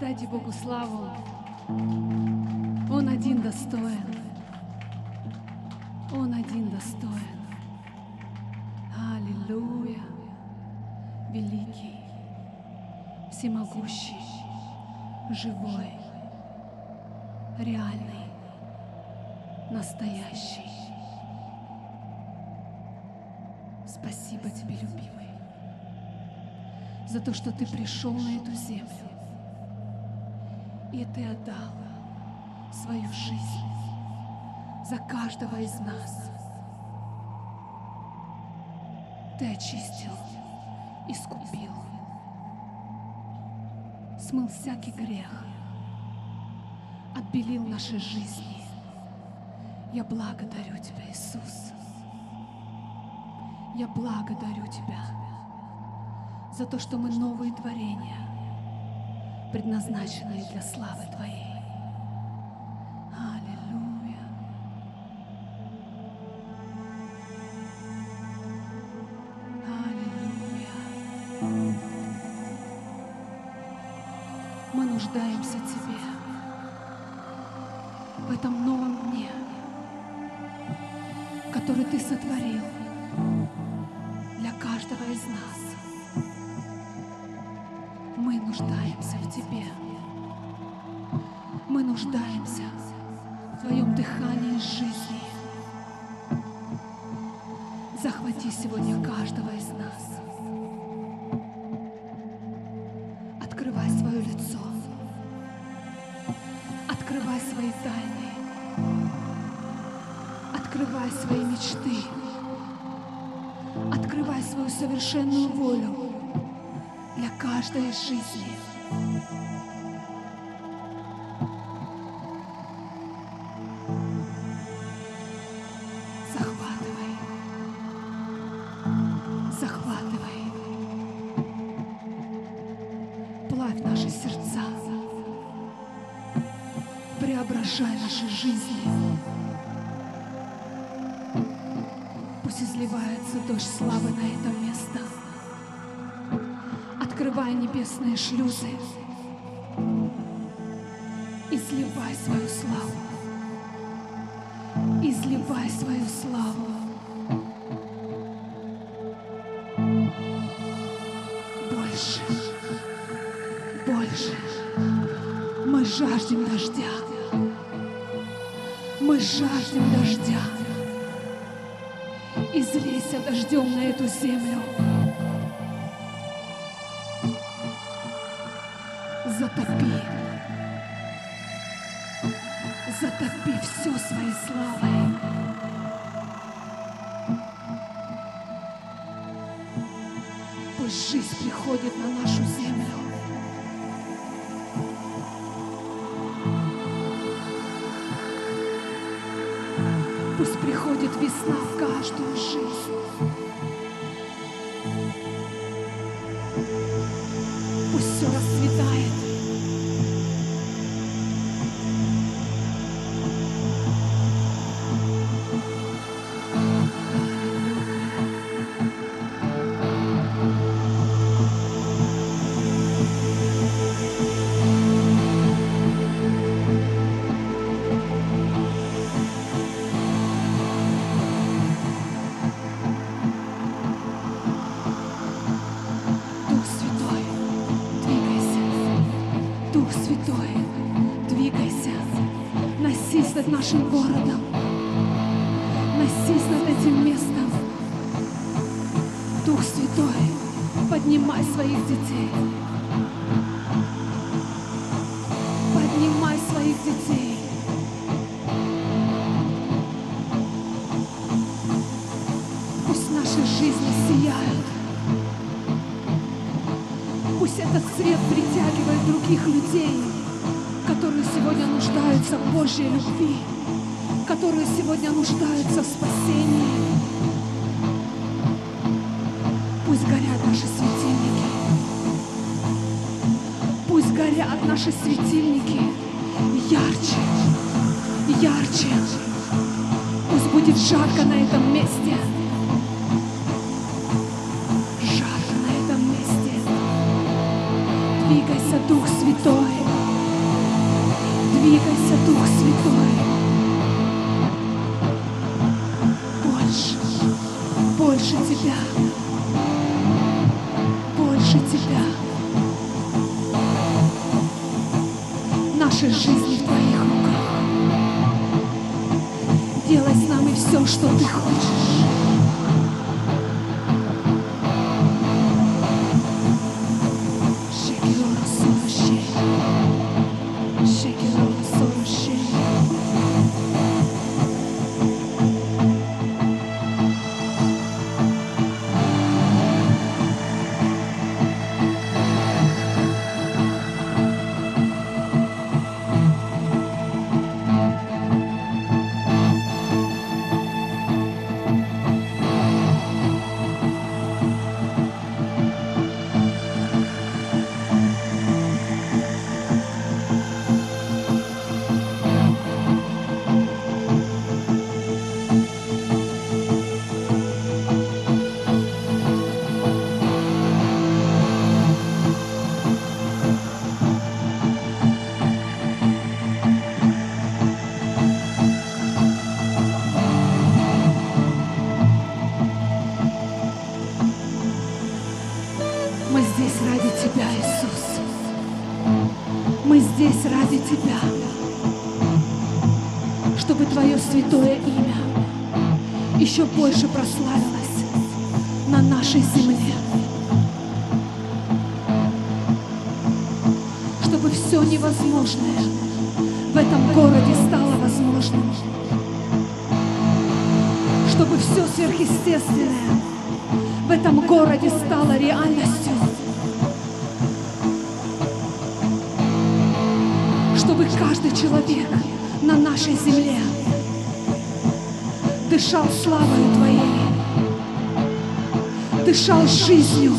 Воздайте Богу славу. Он один достоин. Он один достоин. Аллилуйя. Великий, всемогущий, живой, реальный, настоящий. Спасибо тебе, любимый, за то, что ты пришел на эту землю, и ты отдал свою жизнь за каждого из нас. Ты очистил, искупил, смыл всякий грех, отбелил наши жизни. Я благодарю Тебя, Иисус. Я благодарю Тебя за то, что мы новые творения, предназначенные для славы Твоей. Нуждаемся в Тебе в этом новом дне, который Ты сотворил для каждого из нас. Мы нуждаемся Тебе. Мы нуждаемся в Твоем дыхании жизни. Захвати сегодня каждого из нас. Открывай свое лицо. Открывай свои тайны. Открывай свои мечты. Открывай свою совершенную волю для каждой жизни. Преображай наши жизни. Пусть изливается дождь славы на это место. Открывай небесные шлюзы. Изливай свою славу. Изливай свою славу. Жаждем дождя. Излейся дождем на эту землю. Затопи. Затопи все своей славой. Пусть жизнь приходит на нашу приходит весна в каждую жизнь. Нуждаются в Божьей любви, которые сегодня нуждаются в спасении. Пусть горят наши светильники. Пусть горят наши светильники ярче, ярче. Пусть будет жарко на этом месте. Жарко на этом месте. Двигайся, Дух Святой. Двигайся, Дух Святой. Больше, больше Тебя. Больше Тебя. Наши жизни в Твоих руках. Делай с нами все, что Ты хочешь. Еще больше прославилось на нашей земле. Чтобы все невозможное в этом городе стало возможным. Чтобы все сверхъестественное в этом городе стало реальностью. Чтобы каждый человек на нашей земле дышал славою Твоей, дышал жизнью.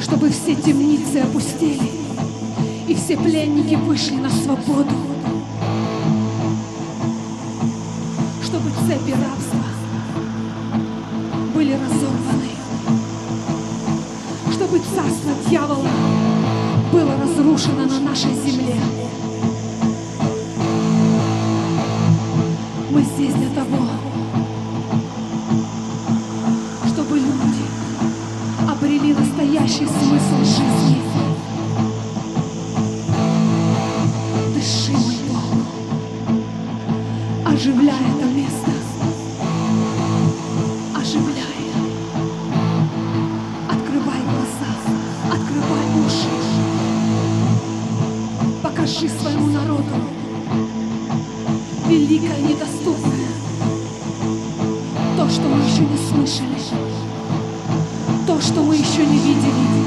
Чтобы все темницы опустили и все пленники вышли на свободу. чтобы цепи рабства были разорваны, чтобы царство дьявола было разрушено на нашей земле. Мы здесь для того, чтобы люди обрели настоящий смысл жизни. Дыши, мой Бог, оживляй слышали. То, что мы еще не видели.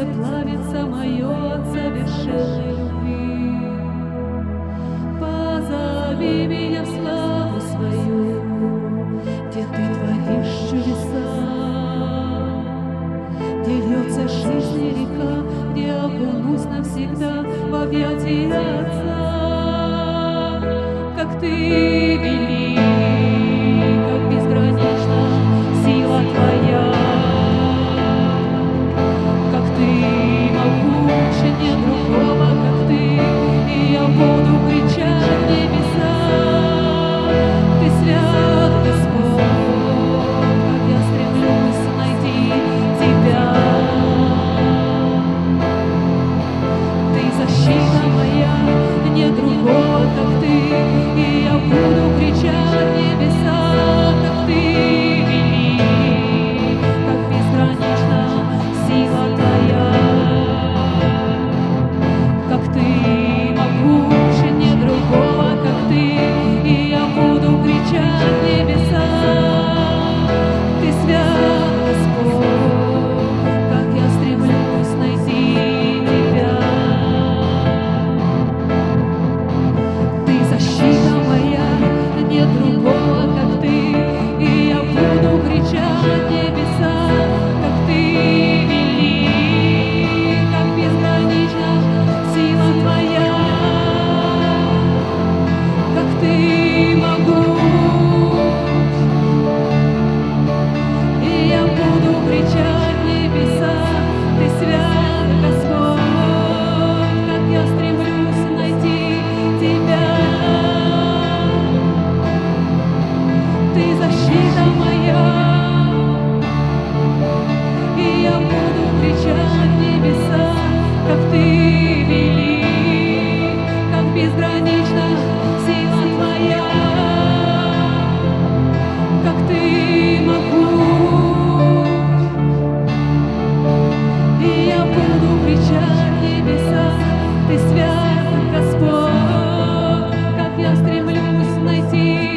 Сердце плавится мое от совершенной I see.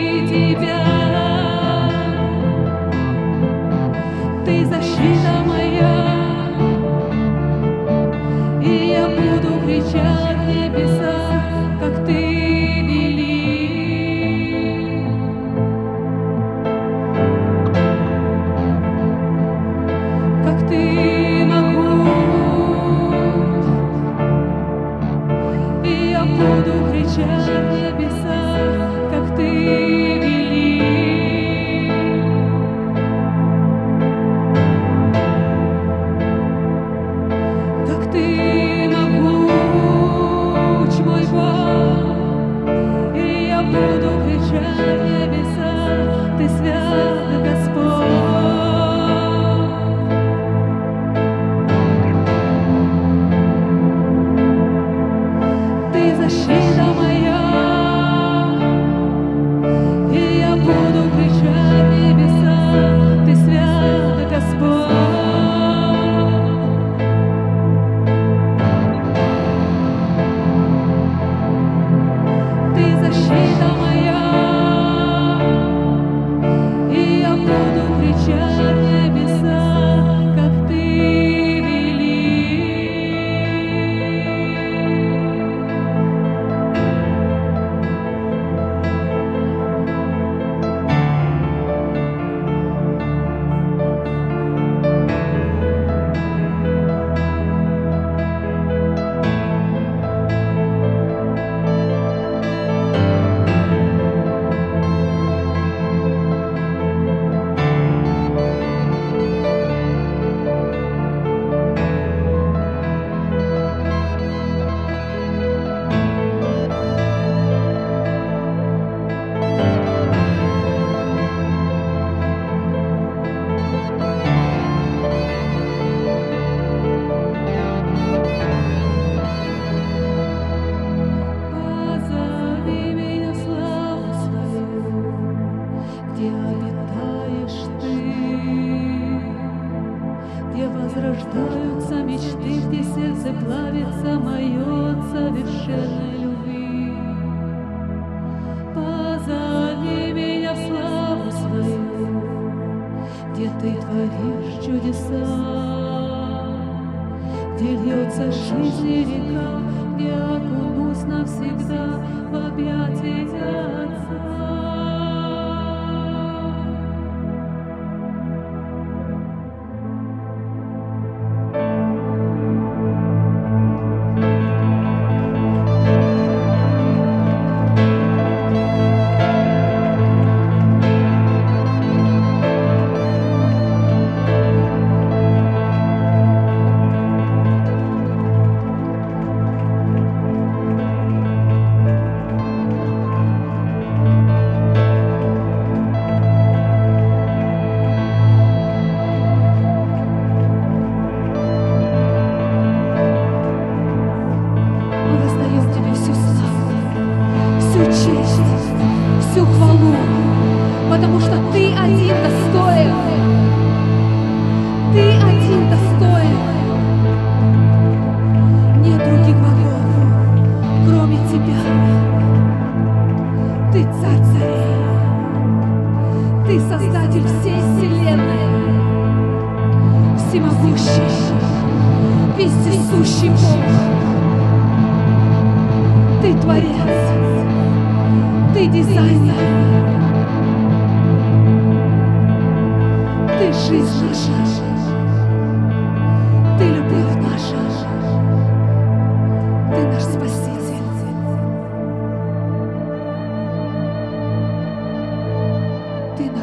чудеса, где льется жизнь река, где окунусь навсегда в объятия Отца.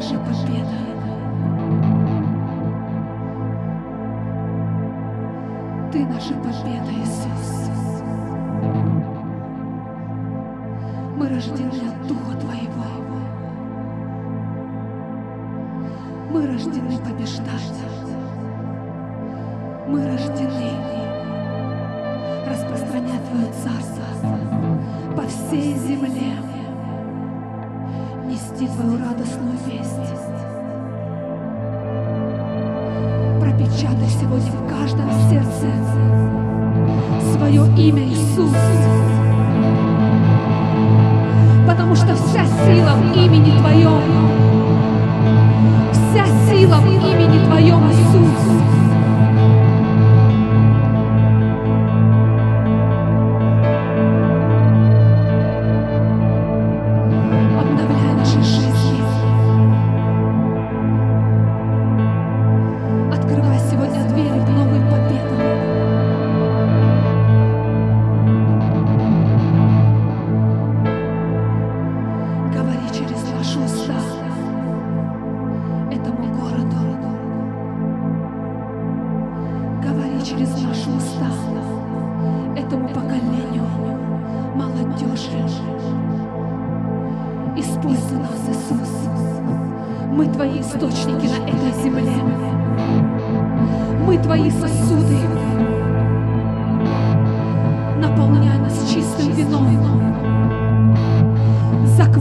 наша победа. Ты наша победа, Иисус. Мы рождены от Духа Твоего. Мы рождены побеждать. Мы рождены распространять Твое Царство по всей земле. Нести Твою радостную Господи, в каждом сердце свое имя Иисус. Потому что вся сила в имени Твоем.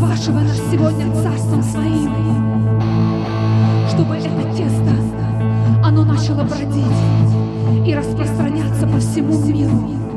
Пошивай нас сегодня царством своим, чтобы это тесто, оно начало бродить и распространяться по всему миру.